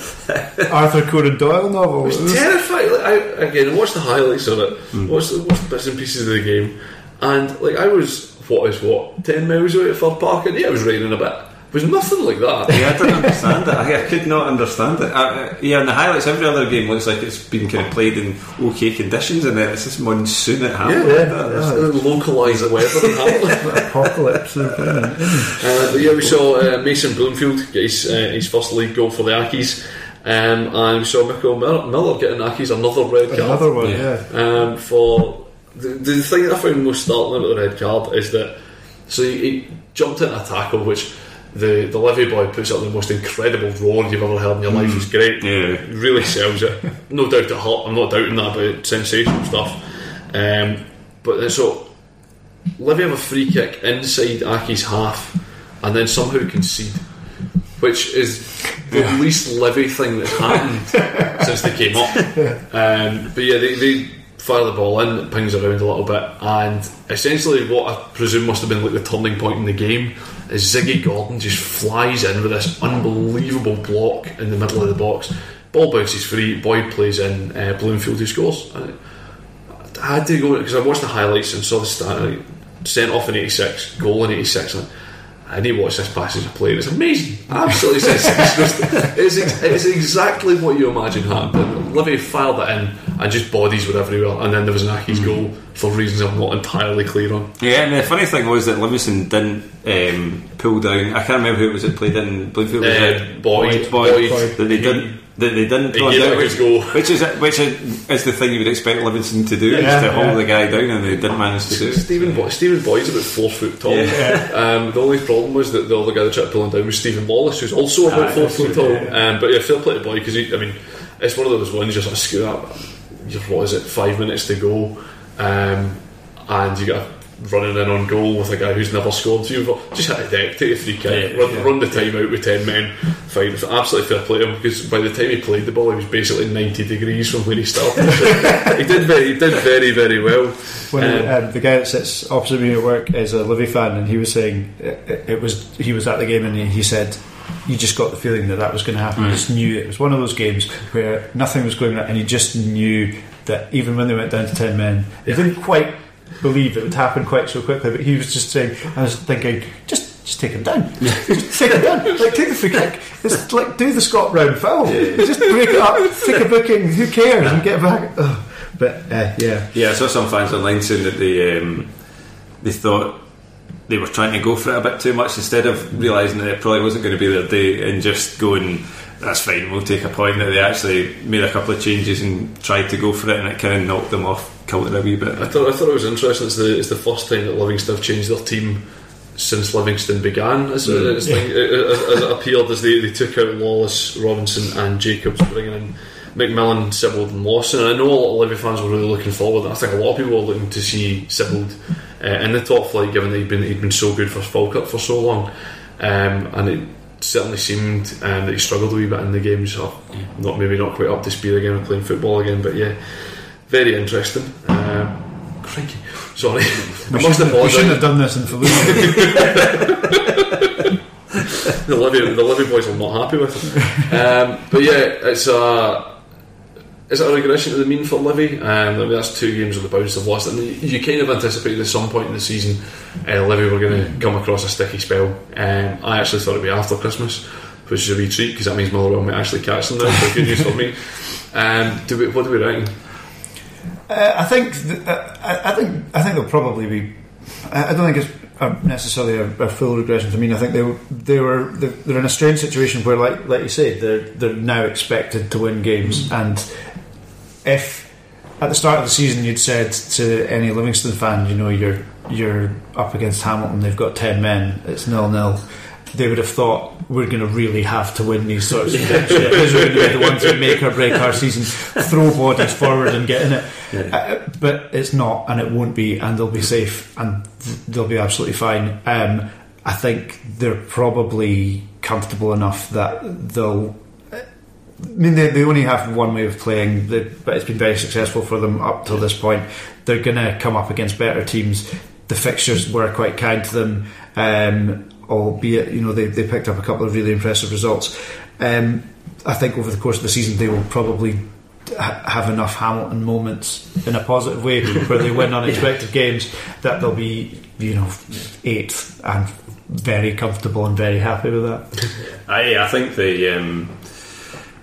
Arthur Conan Doyle novel. It was terrifying. Like, I, again, watched the highlights of it, watched, the- watched bits and pieces of the game, and like I was, what is what, 10 miles away at Fir Park, and yeah, it was raining a bit. It was nothing like that. Yeah, I didn't understand it. I, I could not understand it. Uh, yeah, in the highlights, every other game looks like it's been kind of played in okay conditions, and then it's this monsoon at Hamilton. Yeah, localised the weather in Hamilton. [laughs] Apocalypse. they're brilliant, isn't Uh, but yeah, we saw uh, Mason Bloomfield get his, uh, his first league goal for the Accies, um, and we saw Michael Miller, Miller getting Accies another red card. Another one, yeah. um, for the, the thing that I found most startling about the red card is that so he, he jumped in a tackle which the the Livi boy puts up the most incredible roar you've ever heard in your life. It's great, Yeah. really sells it. [laughs] No doubt it hurt. I'm not doubting that, but it's sensational stuff. Um, but then so Livi have a free kick inside Accies half, and then somehow concede, which is the least Livi thing that's happened [laughs] since they came up. Um, but yeah, they, they fire the ball in, it pings around a little bit, and essentially what I presume must have been like the turning point in the game is Ziggy Gordon just flies in with this unbelievable block in the middle of the box. Ball bounces free, Boyd plays in, uh, Bloomfield who scores. And I had to go because I watched the highlights and saw the stat. Like, sent off in '86, goal in '86. Like, I need to watch this passage of play. and It's amazing, absolutely sensational. it's, it's exactly what you imagine happened. Livi filed it in, and just bodies were everywhere. And then there was an Accies goal for reasons I'm not entirely clear on. Yeah, and the funny thing was that Livingston didn't um, pull down. I can't remember who it was that played in Bloomfield. Was Uh, it Boyd. Boyd, Boyd. that they didn't. That they didn't He pull gave him down, which, good go. which is which is the thing you would expect Livingston to do, Yeah, is to hold the guy down, and they didn't manage to do it. Stephen, Boy, Stephen Boyd's about four foot tall. Yeah. Um, the only problem was that the other guy that tried to pull him down was Stephen Wallace, who's also about Ah, four foot tall. yeah. Um, but yeah, fair play to Boyd because I mean, it's one of those ones you just sort of scoot up. You've, what is it? Five minutes to go, um, and you got running in on goal with a guy who's never scored. So you've just hit a deck, take a free kick, Yeah, run, yeah. run the time out with ten men. Fine, it's absolutely fair play to him because by the time he played the ball, he was basically ninety degrees from where he started. [laughs] So he did very, he did very, very well. When Um, um, the guy that sits opposite me at work is a Livi fan, and he was saying it, it was he was at the game, and he, he said you just got the feeling that that was going to happen. You just knew it was one of those games where nothing was going right, and you just knew that even when they went down to ten men, they didn't quite believe it would happen quite so quickly. But he was just saying, I was thinking, just just take him down, [laughs] just take him down, like take the free kick. It's like do the Scott Brown foul, just break it up, take a booking. Who cares? And get back. But uh, yeah. Yeah, I saw some fans online saying that they um, they thought they were trying to go for it a bit too much instead of realising that it probably wasn't going to be their day and just going, that's fine, we'll take a point. That they actually made a couple of changes and tried to go for it, and it kind of knocked them off kilter a wee bit. I thought I thought it was interesting. It's the it's the first time that Livingston have changed their team since Livingston began. As, as, thing- as, as it appeared, as they, they took out Lawless, Robinson, and Jacobs, bringing in McMillan, Sibbald, and Lawson. And I know a lot of Livi fans were really looking forward. I think a lot of people were looking to see Sibbald uh, in the top flight, given that he'd been he'd been so good for Falkirk for so long, um, and it certainly seemed um, that he struggled a wee bit in the game. So not maybe not quite up to speed again with playing football again, but yeah, very interesting. Um, crikey, sorry, I We must shouldn't, we shouldn't have done this in Fallujah. [laughs] The Livi, the Livi boys are not happy with it. Um, but yeah, it's a. Is it a regression to the mean for Livi? Um, I mean, that's two games of the bounce they've lost, and you kind of anticipated at some point in the season uh, Livi were going to come across a sticky spell. Um, I actually thought it'd be after Christmas, which is a wee treat because that means Motherwell might actually catch them now. So good news for me. Um, do we, what do we reckon? Uh, I think th- uh, I, I think I think they'll probably be. I, I don't think it's necessarily a, a full regression. I mean, I think they were they were they're, they're in a strange situation where, like like you said, they're they're now expected to win games, and if at the start of the season you'd said to any Livingston fan, you know, you're you're up against Hamilton, they've got ten men, it's nil nil. They would have thought we're going to really have to win these sorts of games. Because we're going to be the ones that make or break our season, throw bodies forward and get in it. Uh, but it's not, and it won't be, and they'll be safe, and they'll be absolutely fine. Um, I think they're probably comfortable enough that they'll I mean, they, they only have one way of playing, they, but it's been very successful for them up till this point. They're going to come up against better teams. The fixtures were quite kind to them, um, albeit you know they, they picked up a couple of really impressive results. Um, I think over the course of the season they will probably ha- have enough Hamilton moments in a positive way where they win [laughs] unexpected games that they'll be you know eighth and very comfortable and very happy with that. [laughs] I, I think the um,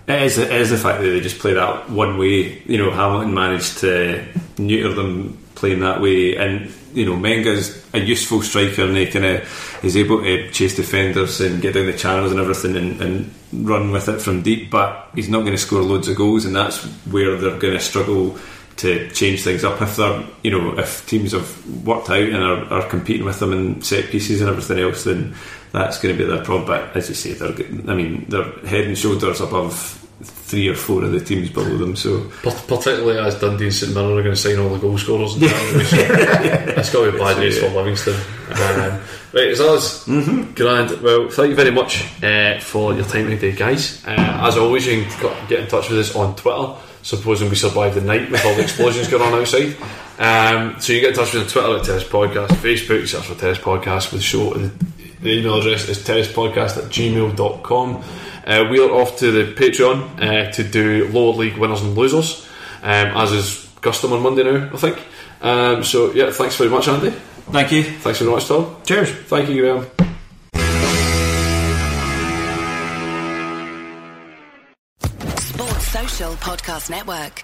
it is, it is the fact that they just play that one way. You know, Hamilton managed to neuter them playing that way, and you know, Menga's a useful striker, and he kind of is able to chase defenders and get down the channels and everything, and, and run with it from deep. But he's not going to score loads of goals, and that's where they're going to struggle to change things up if they're you know if teams have worked out and are, are competing with them in set pieces and everything else then that's going to be their problem but as you say they're I mean they're head and shoulders above three or four of the teams below them so Particularly as Dundee and St Mirren are going to sign all the goal scorers. in January, so It's got to be bad news for Livingston. Um, right, it's us. Mm-hmm. Grand. Well, thank you very much uh, for your time today, guys. Uh, as always, you can get in touch with us on Twitter. Supposing we survive the night with all the explosions going on outside. Um, so you get in touch with us on Twitter at Terrace Podcast, Facebook, you search for Terrace Podcast with the show. The, the email address is terracepodcast at gmail.com. Uh, we are off to the Patreon uh, to do lower league winners and losers, um, as is custom on Monday now, I think. Um, so, yeah, thanks very much, Andy. thank you Thanks very much, Tom. Cheers. Thank you, Graham. Sports Social Podcast Network.